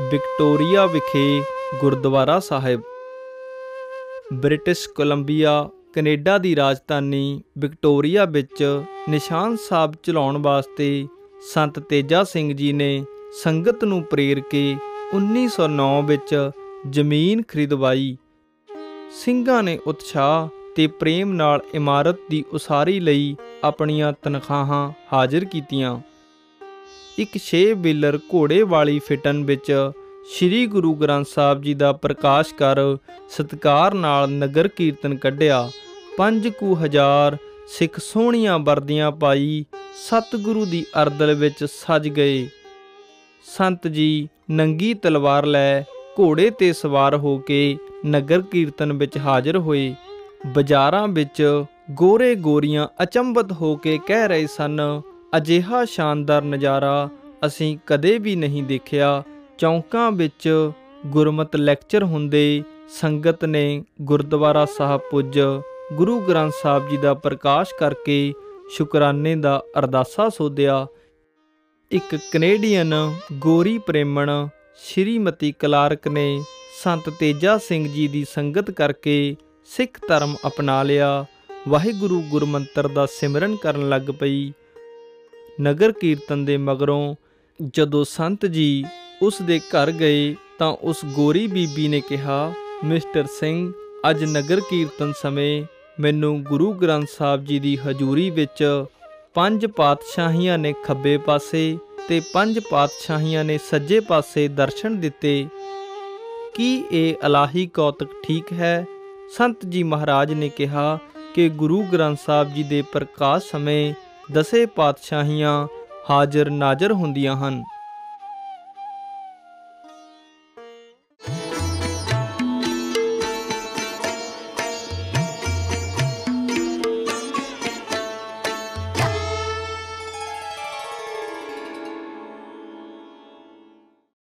Victoria ਵਿਖੇ Gurdwara Sahib. British Columbia, Canada ਦੀ ਰਾਜਧਾਨੀ Victoria ਵਿੱਚ ਨਿਸ਼ਾਨ ਸਾਹਿਬ ਚਲਾਉਣ ਵਾਸਤੇ ਸੰਤ ਤੇਜਾ ਸਿੰਘ ਜੀ ਨੇ ਸੰਗਤ ਨੂੰ ਪ੍ਰੇਰ ਕੇ 1909 ਵਿੱਚ ਜ਼ਮੀਨ ਖਰੀਦਵਾਈ। ਸਿੰਘਾਂ ਨੇ ਉਤਸ਼ਾਹ ਤੇ ਪ੍ਰੇਮ ਨਾਲ ਇਮਾਰਤ ਦੀ ਉਸਾਰੀ ਲਈ ਆਪਣੀਆਂ ਤਨਖਾਹਾਂ ਹਾਜ਼ਰ ਕੀਤੀਆਂ। ਇੱਕ ਛੇ ਬਿਲਰ ਘੋੜੇ ਵਾਲੀ ਫਿਟਨ ਵਿੱਚ ਸ੍ਰੀ ਗੁਰੂ ਗ੍ਰੰਥ ਸਾਹਿਬ ਜੀ ਦਾ ਪ੍ਰਕਾਸ਼ ਕਰ ਸਤਕਾਰ ਨਾਲ ਨਗਰ ਕੀਰਤਨ ਕੱਢਿਆ। ਪੰਜ ਕੁ ਹਜ਼ਾਰ ਸਿੱਖ ਸੋਹਣੀਆਂ ਵਰਦੀਆਂ ਪਾਈ ਸਤਿਗੁਰੂ ਦੀ ਅਰਦਲ ਵਿੱਚ ਸਜ ਗਏ। ਸੰਤ ਜੀ ਨੰਗੀ ਤਲਵਾਰ ਲੈ ਘੋੜੇ ਤੇ ਸਵਾਰ ਹੋ ਕੇ ਨਗਰ ਕੀਰਤਨ ਵਿੱਚ ਹਾਜ਼ਰ ਹੋਏ। ਬਾਜ਼ਾਰਾਂ ਵਿੱਚ ਗੋਰੇ ਗੋਰੀਆਂ ਅਚੰਭਤ ਹੋ ਕੇ ਕਹਿ ਰਹੇ ਸਨ ਅਜਿਹਾ ਸ਼ਾਨਦਾਰ ਨਜ਼ਾਰਾ ਅਸੀਂ ਕਦੇ ਵੀ ਨਹੀਂ ਦੇਖਿਆ। ਚੌਂਕਾਂ ਵਿੱਚ ਗੁਰਮਤ ਲੈਕਚਰ ਹੁੰਦੇ ਸੰਗਤ ਨੇ ਗੁਰਦੁਆਰਾ ਸਾਹਿਬ ਪੁੱਜ ਗੁਰੂ ਗ੍ਰੰਥ ਸਾਹਿਬ ਜੀ ਦਾ ਪ੍ਰਕਾਸ਼ ਕਰਕੇ ਸ਼ੁਕਰਾਨੇ ਦਾ ਅਰਦਾਸਾ ਸੋਧਿਆ। ਇੱਕ ਕੈਨੇਡੀਅਨ ਗੋਰੀ ਪ੍ਰੇਮਣ ਸ਼੍ਰੀਮਤੀ ਕਲਾਰਕ ਨੇ ਸੰਤ ਤੇਜਾ ਸਿੰਘ ਜੀ ਦੀ ਸੰਗਤ ਕਰਕੇ ਸਿੱਖ ਧਰਮ ਅਪਣਾ ਲਿਆ। ਵਾਹਿਗੁਰੂ ਗੁਰਮੰਤਰ ਦਾ ਸਿਮਰਨ ਕਰਨ ਲੱਗ ਪਈ। ਨਗਰ ਕੀਰਤਨ ਦੇ ਮਗਰੋਂ ਜਦੋਂ ਸੰਤ ਜੀ ਉਸ ਦੇ ਘਰ ਗਏ ਤਾਂ ਉਸ ਗੋਰੀ ਬੀਬੀ ਨੇ ਕਿਹਾ, ਮਿਸਟਰ ਸਿੰਘ, ਅੱਜ ਨਗਰ ਕੀਰਤਨ ਸਮੇਂ ਮੈਨੂੰ ਗੁਰੂ ਗ੍ਰੰਥ ਸਾਹਿਬ ਜੀ ਦੀ ਹਜ਼ੂਰੀ ਵਿੱਚ ਪੰਜ ਪਾਤਸ਼ਾਹੀਆਂ ਨੇ ਖੱਬੇ ਪਾਸੇ ਤੇ ਪੰਜ ਪਾਤਸ਼ਾਹੀਆਂ ਨੇ ਸੱਜੇ ਪਾਸੇ ਦਰਸ਼ਨ ਦਿੱਤੇ। ਕੀ ਇਹ ਅਲਾਹੀ ਕੌਤਕ ਠੀਕ ਹੈ? ਸੰਤ ਜੀ ਮਹਾਰਾਜ ਨੇ ਕਿਹਾ ਕਿ ਗੁਰੂ ਗ੍ਰੰਥ ਸਾਹਿਬ ਜੀ ਦੇ ਪ੍ਰਕਾਸ਼ ਸਮੇਂ ਦਸੇ ਪਾਤਸ਼ਾਹੀਆਂ ਹਾਜ਼ਰ ਨਾਜ਼ਰ ਹੁੰਦੀਆਂ ਹਨ।